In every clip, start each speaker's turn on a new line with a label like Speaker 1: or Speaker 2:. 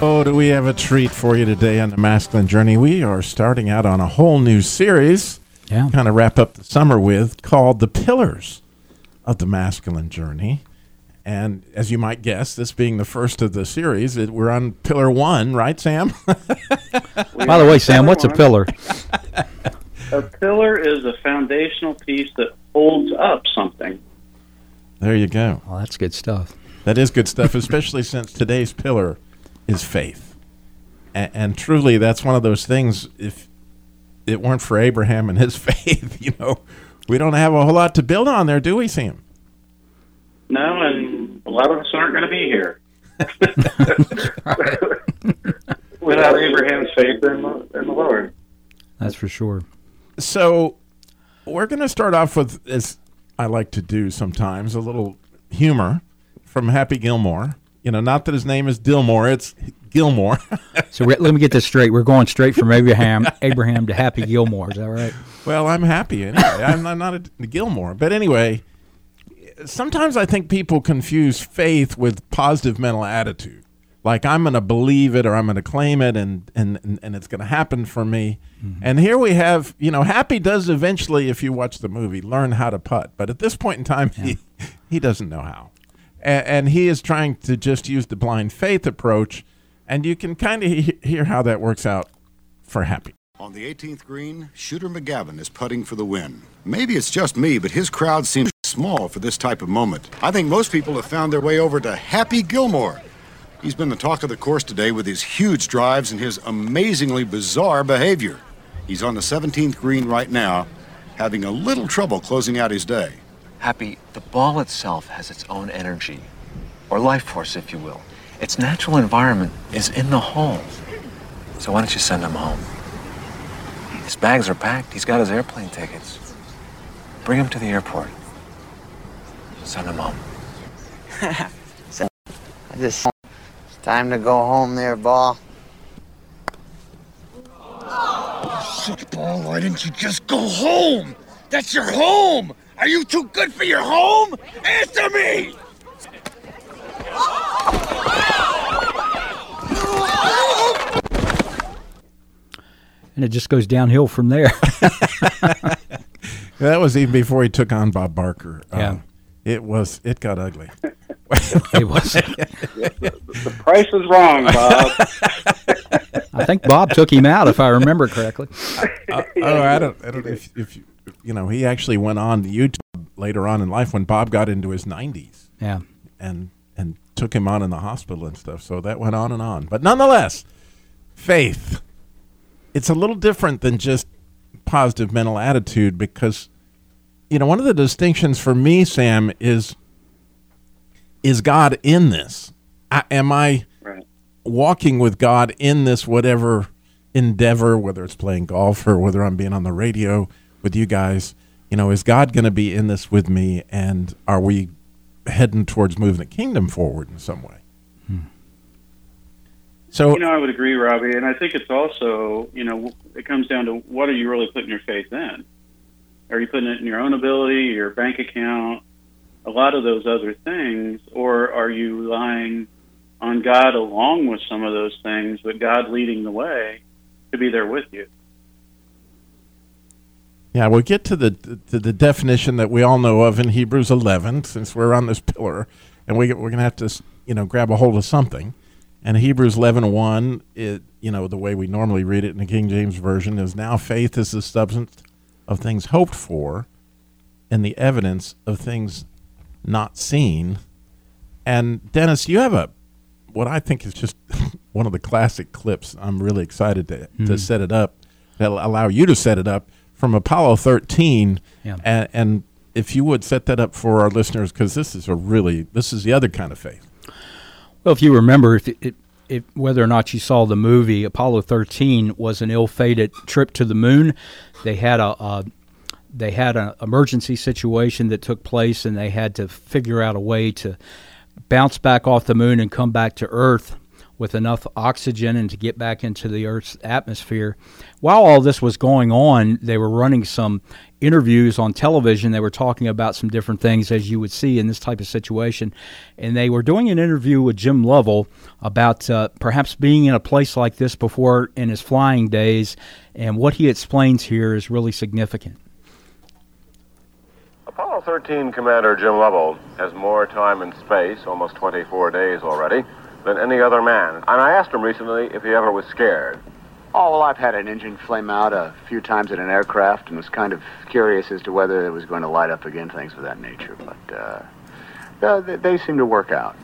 Speaker 1: Oh, do we have a treat for you today on the masculine journey? We are starting out on a whole new series,
Speaker 2: Yeah.
Speaker 1: kind of wrap up the summer with, called The Pillars of the Masculine Journey. And as you might guess, this being the first of the series, it, we're on pillar one, right, Sam?
Speaker 2: By the way, Sam, what's a pillar?
Speaker 3: A pillar is a foundational piece that holds up something.
Speaker 1: there you go.
Speaker 2: Well, that's good stuff.
Speaker 1: That is good stuff, especially since today's pillar is faith. And, and truly, that's one of those things. If it weren't for Abraham and his faith, you know, we don't have a whole lot to build on there, do we, Sam?
Speaker 3: No, and a lot of us aren't going to be here without Abraham's faith in the, in the Lord.
Speaker 2: That's for sure.
Speaker 1: So, we're going to start off with, as I like to do sometimes, a little humor from Happy Gilmore. You know, not that his name is Dillmore, it's Gilmore.
Speaker 2: So let me get this straight. We're going straight from Abraham, Abraham to Happy Gilmore. Is that right?
Speaker 1: Well, I'm happy anyway. I'm, I'm not a Gilmore, but anyway, sometimes I think people confuse faith with positive mental attitude. Like I'm going to believe it or I'm going to claim it and and and, and it's going to happen for me. Mm-hmm. And here we have, you know, Happy does eventually if you watch the movie learn how to putt, but at this point in time he he doesn't know how. And, and he is trying to just use the blind faith approach and you can kind of he- hear how that works out for Happy.
Speaker 4: On the 18th green, Shooter McGavin is putting for the win. Maybe it's just me, but his crowd seems small for this type of moment. I think most people have found their way over to Happy Gilmore. He's been the talk of the course today with his huge drives and his amazingly bizarre behavior. He's on the 17th green right now, having a little trouble closing out his day.
Speaker 5: Happy, the ball itself has its own energy, or life force, if you will. Its natural environment is in the hole. So why don't you send him home? His bags are packed. He's got his airplane tickets. Bring him to the airport. Send him home.
Speaker 6: I just it's time to go home there, ball.
Speaker 7: Sick Ball, why didn't you just go home? That's your home! Are you too good for your home? Answer me!
Speaker 2: And it just goes downhill from there.
Speaker 1: That was even before he took on Bob Barker.
Speaker 2: Yeah.
Speaker 1: Um, it was. It got ugly.
Speaker 2: it was.
Speaker 3: The price is wrong, Bob.
Speaker 2: I think Bob took him out, if I remember correctly.
Speaker 1: oh, I don't. I don't know if, if you, you know. He actually went on to YouTube later on in life when Bob got into his nineties
Speaker 2: Yeah.
Speaker 1: and and took him on in the hospital and stuff. So that went on and on. But nonetheless, faith. It's a little different than just positive mental attitude because, you know, one of the distinctions for me, Sam, is is God in this? I, am I
Speaker 3: right.
Speaker 1: walking with God in this whatever endeavor, whether it's playing golf or whether I'm being on the radio with you guys? You know, is God going to be in this with me, and are we heading towards moving the kingdom forward in some way? Hmm. So
Speaker 3: You know, I would agree, Robbie, and I think it's also, you know, it comes down to what are you really putting your faith in? Are you putting it in your own ability, your bank account, a lot of those other things, or are you relying on God along with some of those things, but God leading the way to be there with you?
Speaker 1: Yeah, we'll get to the to the definition that we all know of in Hebrews 11, since we're on this pillar, and we we're going to have to you know grab a hold of something. And Hebrews 11:1, it you know the way we normally read it in the King James version is now faith is the substance of things hoped for, and the evidence of things not seen. And Dennis, you have a what I think is just one of the classic clips. I'm really excited to to hmm. set it up, that'll allow you to set it up from Apollo 13.
Speaker 2: Yeah.
Speaker 1: And, and if you would set that up for our listeners, because this is a really this is the other kind of faith.
Speaker 2: Well, if you remember, if it, if, whether or not you saw the movie, Apollo 13 was an ill-fated trip to the moon. They had a, a they had an emergency situation that took place, and they had to figure out a way to bounce back off the moon and come back to Earth with enough oxygen and to get back into the Earth's atmosphere. While all this was going on, they were running some interviews on television. They were talking about some different things, as you would see in this type of situation. And they were doing an interview with Jim Lovell about uh, perhaps being in a place like this before in his flying days. And what he explains here is really significant.
Speaker 8: Apollo 13 Commander Jim Lovell has more time in space, almost 24 days already, than any other man. And I asked him recently if he ever was scared.
Speaker 9: Oh, well, I've had an engine flame out a few times in an aircraft and was kind of curious as to whether it was going to light up again, things of that nature. But uh, uh, they, they seem to work out.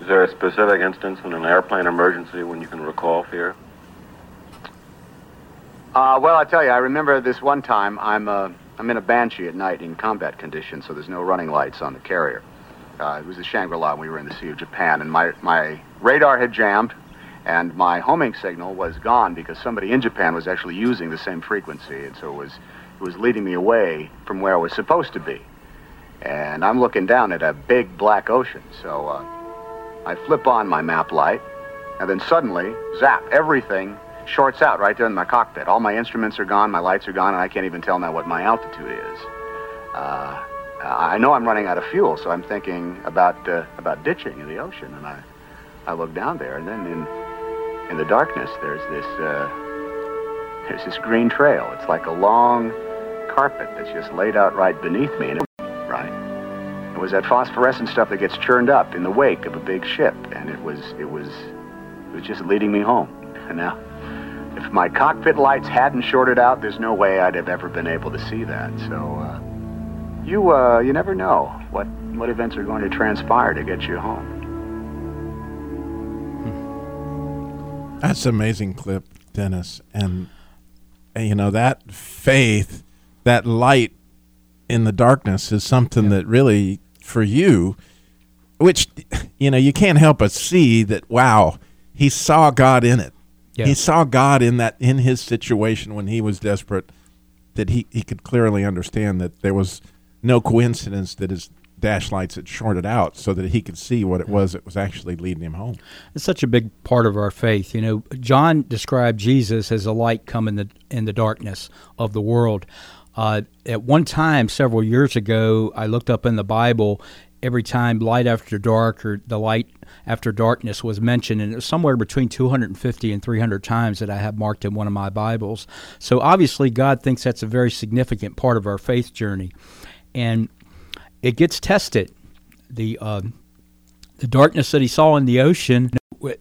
Speaker 8: Is there a specific instance in an airplane emergency when you can recall fear?
Speaker 9: Uh, well, I tell you, I remember this one time I'm, uh, I'm in a Banshee at night in combat conditions, so there's no running lights on the carrier. Uh, it was the Shangri-La when we were in the Sea of Japan, and my, my radar had jammed, and my homing signal was gone because somebody in Japan was actually using the same frequency, and so it was, it was leading me away from where I was supposed to be. And I'm looking down at a big black ocean, so uh, I flip on my map light, and then suddenly, zap, everything shorts out right there in my cockpit. All my instruments are gone, my lights are gone, and I can't even tell now what my altitude is. Uh, I know I'm running out of fuel, so I'm thinking about uh, about ditching in the ocean, and I I look down there, and then in in the darkness, there's this uh, there's this green trail. It's like a long carpet that's just laid out right beneath me, and it, right. It was that phosphorescent stuff that gets churned up in the wake of a big ship, and it was it was it was just leading me home. And now, if my cockpit lights hadn't shorted out, there's no way I'd have ever been able to see that. So. Uh, you uh, you never know what what events are going to transpire to get you home.
Speaker 1: That's an amazing clip, Dennis, and, and you know that faith, that light in the darkness is something that really for you, which you know you can't help but see that. Wow, he saw God in it.
Speaker 2: Yeah.
Speaker 1: He saw God in that in his situation when he was desperate. That he, he could clearly understand that there was no coincidence that his dash lights had shorted out so that he could see what it was that was actually leading him home.
Speaker 2: It's such a big part of our faith. You know, John described Jesus as a light come in the in the darkness of the world. Uh, at one time, several years ago, I looked up in the Bible every time light after dark or the light after darkness was mentioned, and it was somewhere between 250 and 300 times that I have marked in one of my Bibles. So obviously, God thinks that's a very significant part of our faith journey, and it gets tested. The uh, the darkness that he saw in the ocean.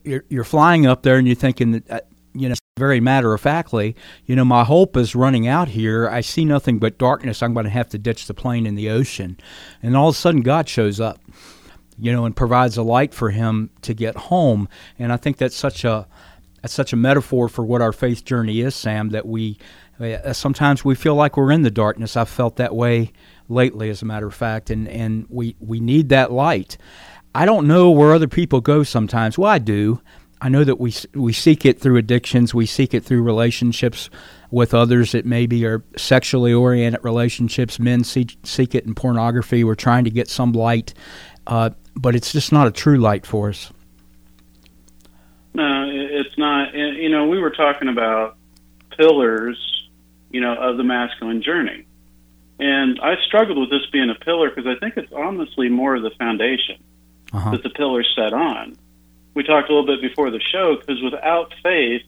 Speaker 2: You're, you're flying up there, and you're thinking that. Uh, you know, very matter of factly, you know, my hope is running out here. I see nothing but darkness. I'm going to have to ditch the plane in the ocean. And all of a sudden, God shows up, you know, and provides a light for him to get home. And I think that's such a that's such a metaphor for what our faith journey is, Sam. That we uh, sometimes we feel like we're in the darkness. I've felt that way lately, as a matter of fact, and and we we need that light. I don't know where other people go sometimes. Well, I do. I know that we we seek it through addictions. We seek it through relationships with others that maybe are sexually oriented relationships. Men seek, seek it in pornography. We're trying to get some light, uh, but it's just not a true light for us.
Speaker 3: No, it's not. You know, we were talking about pillars, you know, of the masculine journey. And I struggled with this being a pillar because I think it's honestly more of the foundation
Speaker 2: Uh-huh.
Speaker 3: that the pillar's set on. We talked a little bit before the show because without faith,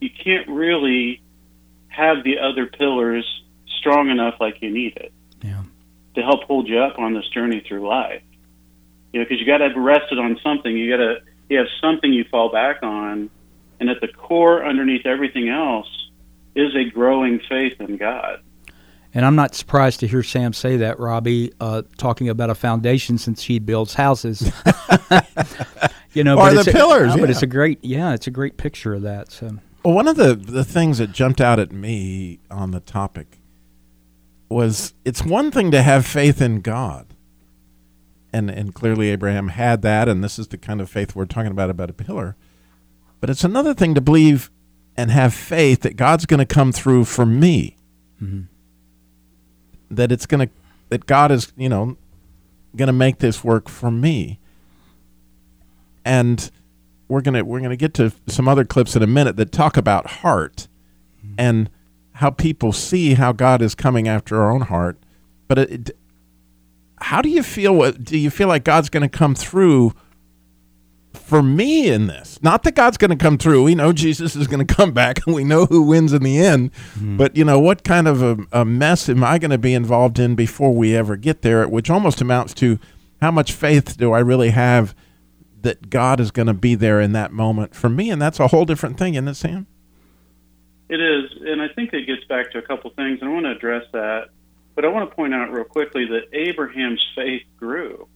Speaker 3: you can't really have the other pillars strong enough like you need it
Speaker 2: Yeah.
Speaker 3: to help hold you up on this journey through life. You know, because you got to rest it on something. You got to you have something you fall back on, and at the core, underneath everything else, is a growing faith in God.
Speaker 2: And I'm not surprised to hear Sam say that, Robbie, uh, talking about a foundation since he builds houses. you know,
Speaker 1: Or
Speaker 2: but
Speaker 1: the
Speaker 2: it's a-
Speaker 1: pillars,
Speaker 2: But it's a great, yeah, it's a great picture of that. So
Speaker 1: Well, one of the, the things that jumped out at me on the topic was it's one thing to have faith in God and and clearly Abraham had that, and this is the kind of faith we're talking about about a pillar. But it's another thing to believe and have faith that God's going to come through for me.
Speaker 2: Mm-hmm.
Speaker 1: That it's going to that God is you know going to make this work for me. And we're gonna we're gonna get to some other clips in a minute that talk about heart mm-hmm. and how people see how God is coming after our own heart. But it, how do you feel? What do you feel like God's going to come through for me in this? Not that God's going to come through. We know Jesus is going to come back, and we know who wins in the end. Mm-hmm. But you know, what kind of a, a mess am I going to be involved in before we ever get there? Which almost amounts to how much faith do I really have that God is going to be there in that moment for me? And that's a whole different thing, isn't it, Sam?
Speaker 3: It is, and I think it gets back to a couple things, and I want to address that. But I want to point out real quickly that Abraham's faith grew.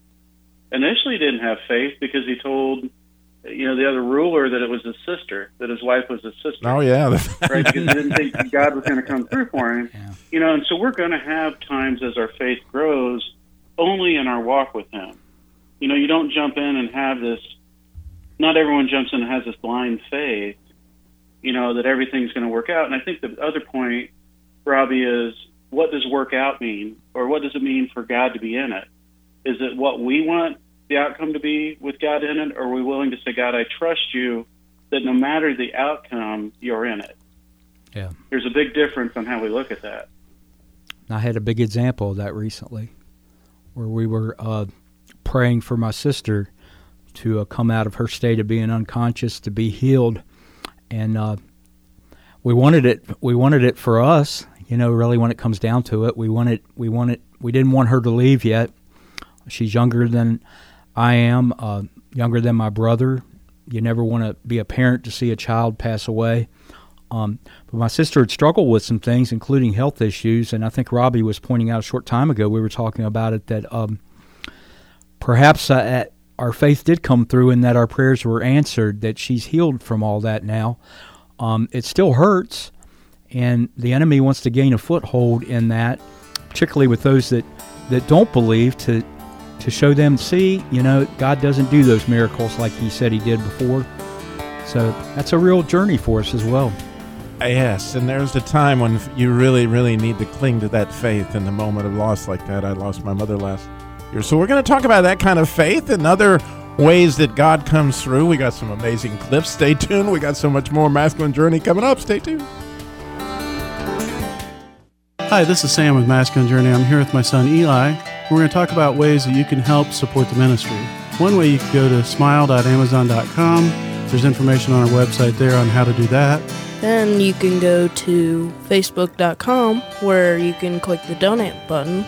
Speaker 3: Initially, he didn't have faith because he told, you know, the other ruler that it was his sister, that his wife was his sister.
Speaker 1: Oh yeah,
Speaker 3: right? Because he didn't think God was going to come through for him. You know, and so we're going to have times as our faith grows, only in our walk with Him. You know, you don't jump in and have this. Not everyone jumps in and has this blind faith. You know that everything's going to work out. And I think the other point, Robbie, is what does work out mean, or what does it mean for God to be in it? Is it what we want the outcome to be with God in it, or are we willing to say, God, I trust you that no matter the outcome, you're in it?
Speaker 2: Yeah.
Speaker 3: There's a big difference on how we look at that.
Speaker 2: I had a big example of that recently, where we were uh, praying for my sister to uh, come out of her state of being unconscious to be healed, and uh, we wanted it. We wanted it for us, you know. Really, when it comes down to it, we wanted. We wanted. We didn't want her to leave yet. She's younger than I am, uh, younger than my brother. You never want to be a parent to see a child pass away. Um, but my sister had struggled with some things, including health issues, and I think Robbie was pointing out a short time ago. We were talking about it that um, perhaps uh, our faith did come through, and that our prayers were answered. That she's healed from all that now. Um, it still hurts, and the enemy wants to gain a foothold in that, particularly with those that, that don't believe. To to show them, see, you know, God doesn't do those miracles like He said He did before. So that's a real journey for us as well.
Speaker 1: Yes, and there's a time when you really, really need to cling to that faith in the moment of loss like that. I lost my mother last year. So we're going to talk about that kind of faith and other ways that God comes through. We got some amazing clips. Stay tuned. We got so much more Masculine Journey coming up. Stay tuned.
Speaker 10: Hi, this is Sam with Masculine Journey. I'm here with my son Eli. We're going to talk about ways that you can help support the ministry. One way you can go to smile.amazon.com. There's information on our website there on how to do that.
Speaker 11: Then you can go to facebook.com where you can click the donate button,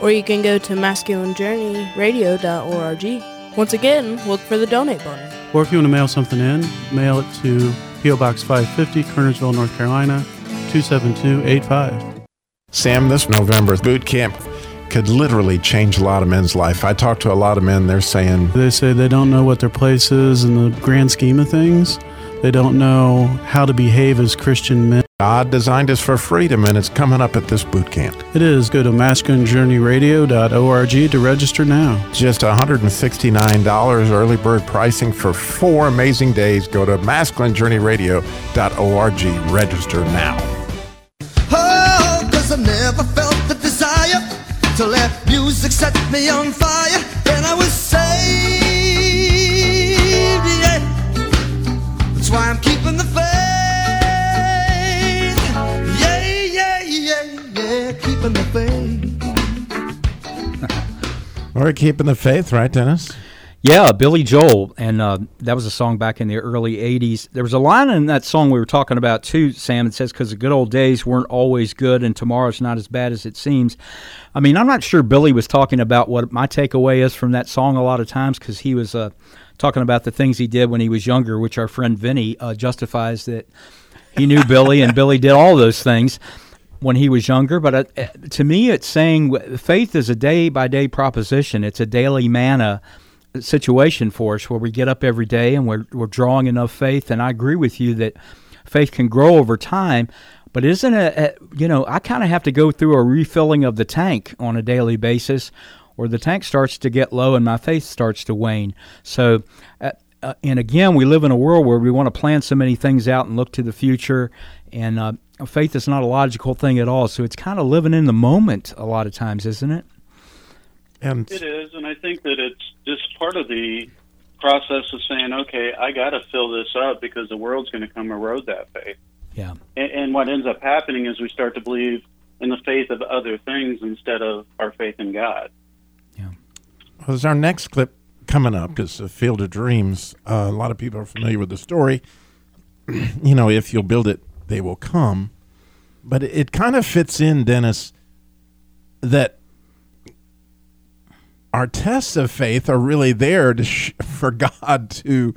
Speaker 11: or you can go to masculinejourneyradio.org. Once again, look for the donate button.
Speaker 10: Or if you want to mail something in, mail it to P.O. Box 550, Kernersville, North Carolina, 27285.
Speaker 1: Sam, this November boot camp could literally change a lot of men's life. I talk to a lot of men, they're saying
Speaker 10: They say they don't know what their place is in the grand scheme of things. They don't know how to behave as Christian men.
Speaker 1: God designed us for freedom, and it's coming up at this boot camp.
Speaker 10: It is. Go to masculinejourneyradio.org to register now.
Speaker 1: Just $169 early bird pricing for four amazing days. Go to masculinejourneyradio.org. Register now.
Speaker 12: To let music set me on fire. And I was saved, yeah. That's why I'm keeping the faith. Yeah, yeah, yeah, yeah, keeping the faith.
Speaker 1: We're keeping the faith, right, Dennis?
Speaker 2: Yeah, Billy Joel, and uh, that was a song back in the early '80s. There was a line in that song we were talking about too, Sam. It says, "Because the good old days weren't always good, and tomorrow's not as bad as it seems." I mean, I'm not sure Billy was talking about what my takeaway is from that song a lot of times, because he was uh, talking about the things he did when he was younger, which our friend Vinny uh, justifies that he knew Billy, and Billy did all those things when he was younger. But uh, to me, it's saying faith is a day by day proposition. It's a daily manna situation for us where we get up every day and we're, we're drawing enough faith. And I agree with you that faith can grow over time. But isn't it, you know, I kind of have to go through a refilling of the tank on a daily basis or the tank starts to get low and my faith starts to wane. So, uh, uh, and again, we live in a world where we want to plan so many things out and look to the future, and uh, faith is not a logical thing at all. So it's kind of living in the moment a lot of times, isn't it?
Speaker 1: And
Speaker 3: It is, and I think that it's just part of the process of saying, okay, I got to fill this up because the world's going to come erode that faith.
Speaker 2: Yeah.
Speaker 3: And, and what ends up happening is we start to believe in the faith of other things instead of our faith in God.
Speaker 1: Well, as our next clip coming up is the Field of Dreams. Uh, a lot of people are familiar with the story. you know, if you'll build it, they will come. But it, it kind of fits in, Dennis, that our tests of faith are really there to sh- for God to,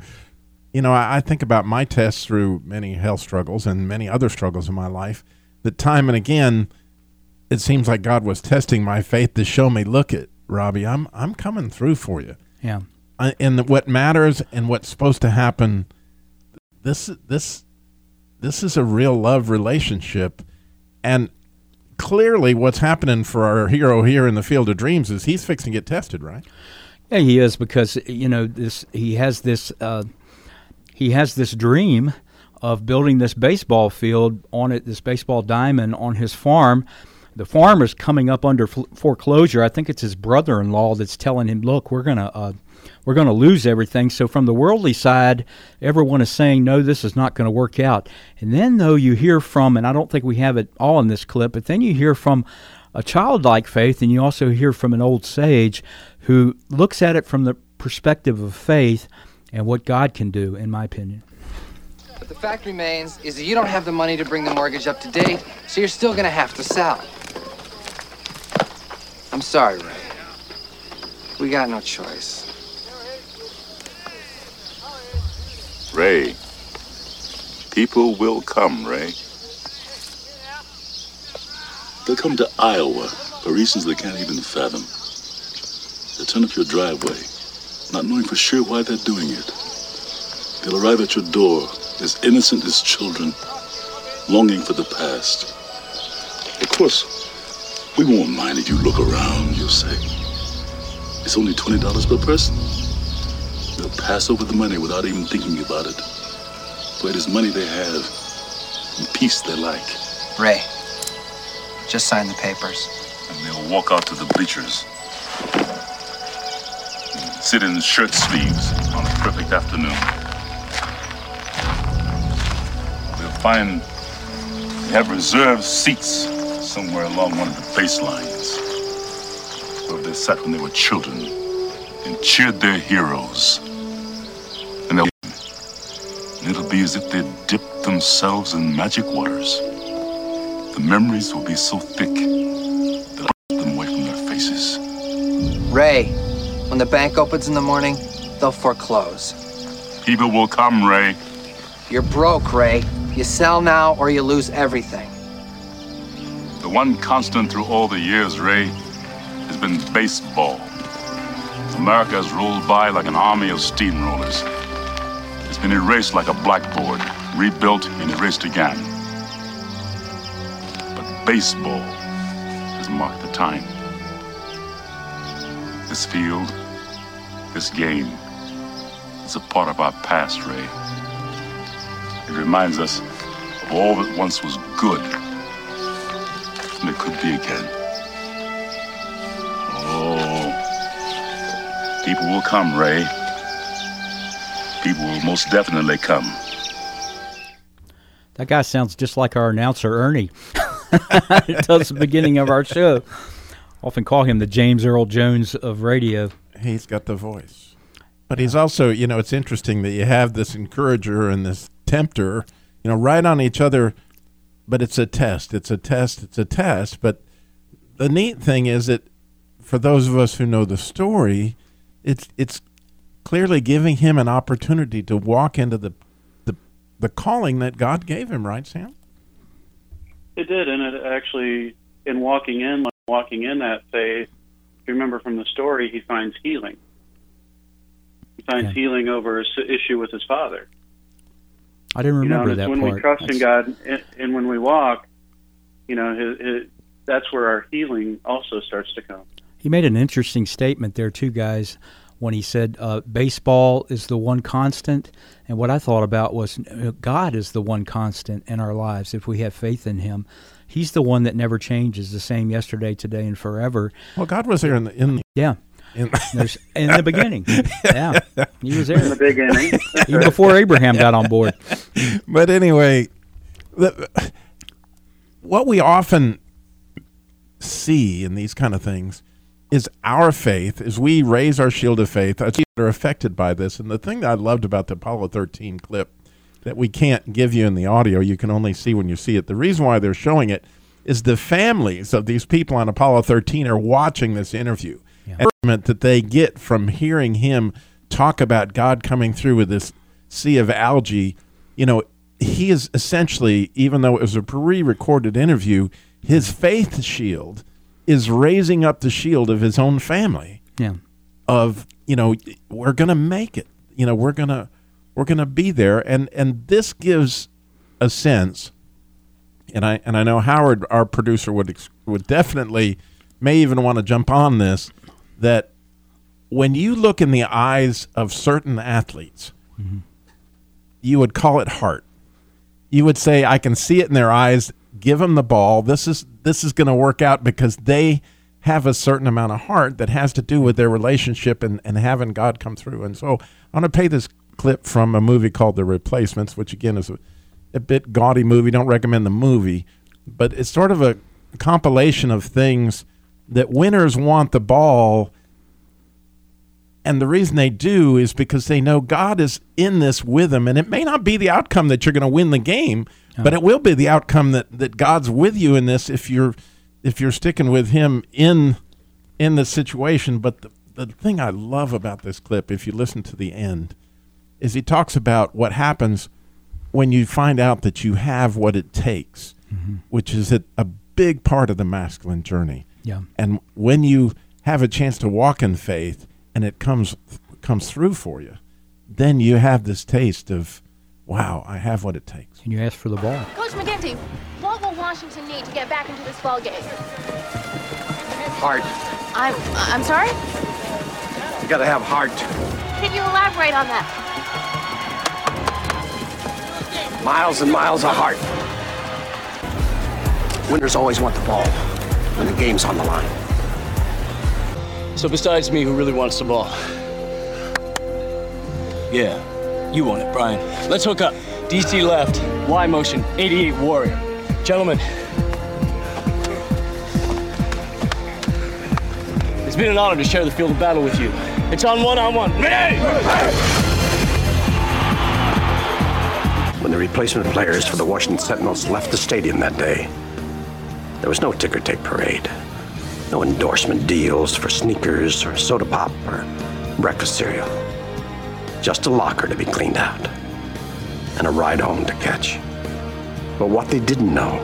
Speaker 1: you know, I, I think about my tests through many health struggles and many other struggles in my life. That time and again, it seems like God was testing my faith to show me, look at Robbie, I'm I'm coming through for you.
Speaker 2: Yeah.
Speaker 1: I, and what matters and what's supposed to happen. This this this is a real love relationship, and clearly, what's happening for our hero here in the field of dreams is he's fixing to get tested, right?
Speaker 2: Yeah, he is because you know this. He has this. Uh, he has this dream of building this baseball field on it, this baseball diamond on his farm. The farm is coming up under foreclosure. I think it's his brother-in-law that's telling him, "Look, we're gonna uh, we're gonna lose everything." So from the worldly side, everyone is saying, "No, this is not going to work out." And then though you hear from, and I don't think we have it all in this clip, but then you hear from a childlike faith, and you also hear from an old sage who looks at it from the perspective of faith and what God can do, in my opinion.
Speaker 13: But the fact remains is that you don't have the money to bring the mortgage up to date, so you're still gonna have to sell. I'm sorry, Ray. We got no choice.
Speaker 14: Ray, people will come, Ray. They'll come to Iowa for reasons they can't even fathom. They'll turn up your driveway, not knowing for sure why they're doing it. They'll arrive at your door as innocent as children, longing for the past. Of course, we won't mind if you look around, you'll say. It's only $20 per person. They'll pass over the money without even thinking about it. For it is money they have and peace they like.
Speaker 13: Ray, just sign the papers.
Speaker 14: And they'll walk out to the bleachers. Sit in shirt sleeves on a perfect afternoon. They'll find they have reserved seats somewhere along one of the baselines where they sat when they were children and cheered their heroes. As if they'd dipped themselves in magic waters. The memories will be so thick that I'll wipe them away from their faces.
Speaker 13: Ray, when the bank opens in the morning, they'll foreclose.
Speaker 14: People will come, Ray.
Speaker 13: You're broke, Ray. You sell now or you lose everything.
Speaker 14: The one constant through all the years, Ray, has been baseball. America has rolled by like an army of steamrollers. It's been erased like a blackboard, rebuilt and erased again. But baseball has marked the time. This field, this game, is a part of our past, Ray. It reminds us of all that once was good, and it could be again. Oh, people will come, Ray. People will most definitely come.
Speaker 2: That guy sounds just like our announcer Ernie. it does the beginning of our show. Often call him the James Earl Jones of radio.
Speaker 1: He's got the voice. But he's also, you know, it's interesting that you have this encourager and this tempter, you know, right on each other, but it's a test. It's a test. It's a test. But the neat thing is that for those of us who know the story, it's it's clearly giving him an opportunity to walk into the the, the calling that God gave him, right, Sam?
Speaker 3: It did, and it actually, in walking in, like walking in that faith, if you remember from the story, he finds healing. He finds healing over his issue with his father.
Speaker 2: I didn't
Speaker 3: You know,
Speaker 2: remember
Speaker 3: and it's
Speaker 2: that
Speaker 3: when
Speaker 2: part.
Speaker 3: we trust in God and, and when we walk, you know, his, his, that's where our healing also starts to come.
Speaker 2: He made an interesting statement there, too, guys, when he said uh, baseball is the one constant. And what I thought about was uh, God is the one constant in our lives if we have faith in Him. He's the one that never changes, the same yesterday, today, and forever.
Speaker 1: Well, God was there in the in the-
Speaker 2: yeah.
Speaker 1: In,
Speaker 2: There's, in the beginning, yeah, he was there
Speaker 3: In the beginning.
Speaker 2: even before Abraham got on board.
Speaker 1: but anyway, the, what we often see in these kind of things is our faith as we raise our shield of faith are affected by this. And the thing that I loved about the Apollo 13 clip that we can't give you in the audio, you can only see when you see it. The reason why they're showing it is the families of these people on Apollo 13 are watching this interview. And that they get from hearing him talk about God coming through with this sea of algae, you know, he is essentially, even though it was a pre-recorded interview, his faith shield is raising up the shield of his own family.
Speaker 2: Yeah.
Speaker 1: Of you know, we're gonna make it. You know, we're gonna we're gonna be there, and and this gives a sense. And I and I know Howard, our producer, would would definitely may even want to jump on this. That when you look in the eyes of certain athletes, you would call it heart. You would say, "I can see it in their eyes. Give them the ball. This is this is going to work out because they have a certain amount of heart that has to do with their relationship and, and having God come through." And so, I want to play this clip from a movie called The Replacements, which again is a, a bit gaudy movie. Don't recommend the movie, but it's sort of a compilation of things that winners want the ball and the reason they do is because they know God is in this with them. And it may not be the outcome that you're going to win the game, but it will be the outcome that, that God's with you in this if you're if you're sticking with him in in the situation. But the, the thing I love about this clip, if you listen to the end, is he talks about what happens when you find out that you have what it takes, mm-hmm. which is a, a big part of the masculine journey.
Speaker 2: Yeah.
Speaker 1: And when you have a chance to walk in faith and it comes comes through for you, then you have this taste of, wow, I have what it takes.
Speaker 2: And you ask for the ball.
Speaker 15: Coach McGinty, what will Washington need to get back into this ball game?
Speaker 16: Heart.
Speaker 15: I'm I'm sorry?
Speaker 16: You gotta have heart.
Speaker 15: Can you elaborate on that?
Speaker 16: Miles and miles of heart. Winners always want the ball when the game's on the line.
Speaker 17: So besides me, who really wants the ball? Yeah, you want it, Brian. Let's hook up. DC left, Y motion, 88 Warrior. Gentlemen. It's been an honor to share the field of battle with you. It's on one-on-one. Ready?
Speaker 16: When the replacement players for the Washington Sentinels left the stadium that day, there was no ticker tape parade. No endorsement deals for sneakers or soda pop or breakfast cereal. Just a locker to be cleaned out and a ride home to catch. But what they didn't know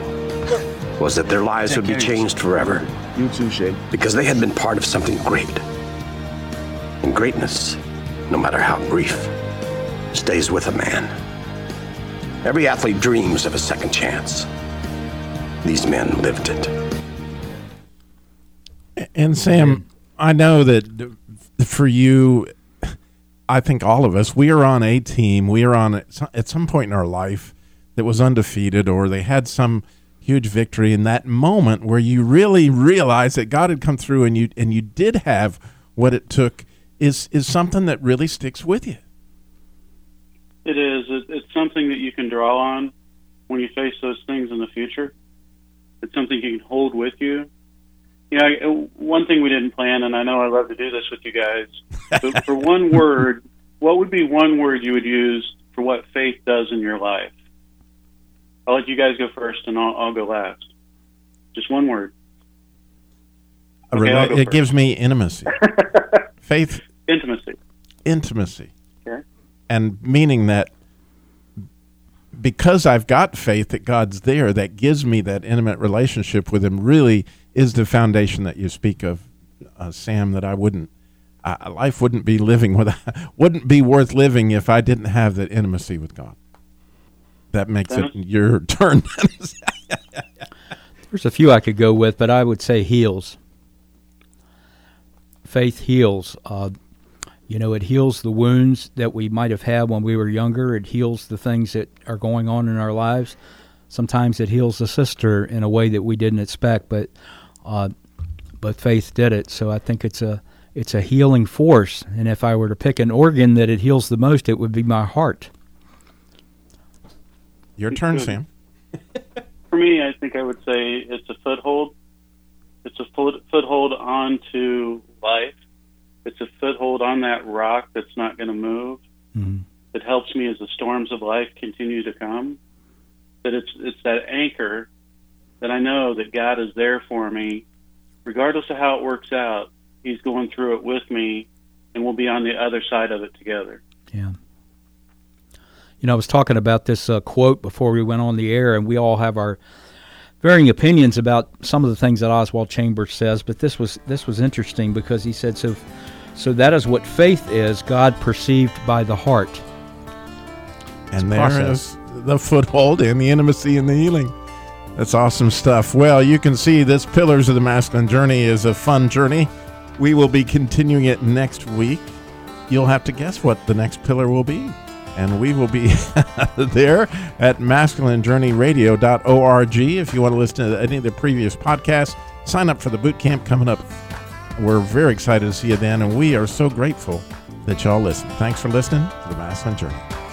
Speaker 16: was that their lives would be changed forever.
Speaker 14: You too, Shane.
Speaker 16: Because they had been part of something great. And greatness, no matter how brief, stays with a man. Every athlete dreams of a second chance. These men lived it.
Speaker 1: And Sam, I know that for you, I think all of us, we are on a team. We are on at some- point in our life that was undefeated, or they had some huge victory. In that moment where you really realize that God had come through, and you and you did have what it took, is is something that really sticks with you.
Speaker 3: It is. It's something that you can draw on when you face those things in the future. It's something you can hold with you. You know, one thing we didn't plan, and I know I love to do this with you guys, but for one word, what would be one word you would use for what faith does in your life? I'll let you guys go first, and I'll, I'll go last. Just one word. Okay,
Speaker 1: rela- it
Speaker 3: first.
Speaker 1: gives me intimacy, faith,
Speaker 3: Intimacy.
Speaker 1: intimacy.
Speaker 3: Okay.
Speaker 1: and meaning that because I've got faith that God's there, that gives me that intimate relationship with Him, really is the foundation that you speak of, uh, Sam. That I wouldn't, uh, life wouldn't be living without, wouldn't be worth living if I didn't have that intimacy with God. That makes it your turn.
Speaker 2: There's a few I could go with, but I would say heals. faith heals. Uh, you know, it heals the wounds that we might have had when we were younger. It heals the things that are going on in our lives. Sometimes it heals the sister in a way that we didn't expect, but uh, but faith did it. So I think it's a it's a healing force. And if I were to pick an organ that it heals the most, it would be my heart.
Speaker 1: Your turn, Sam.
Speaker 3: For me, I think I would say it's a foothold. It's a foot, foothold onto life. It's a foothold on that rock that's not going to move.
Speaker 2: Mm-hmm.
Speaker 3: It helps me as the storms of life continue to come. That it's it's that anchor that I know that God is there for me, regardless of how it works out. He's going through it with me, and we'll be on the other side of it together.
Speaker 2: Yeah. You know, I was talking about this uh, quote before we went on the air, and we all have our varying opinions about some of the things that Oswald Chambers says. But this was this was interesting because he said so. So that is what faith is: God perceived by the heart.
Speaker 1: And
Speaker 2: It's a
Speaker 1: there
Speaker 2: process.
Speaker 1: is the foothold and the intimacy and the healing. That's awesome stuff. Well, you can see this Pillars of the Masculine Journey is a fun journey. We will be continuing it next week. You'll have to guess what the next pillar will be. And we will be there at masculinejourneyradio.org. If you want to listen to any of the previous podcasts, sign up for the boot camp coming up. We're very excited to see you then, and we are so grateful that y'all listen. Thanks for listening to the Masculine Journey.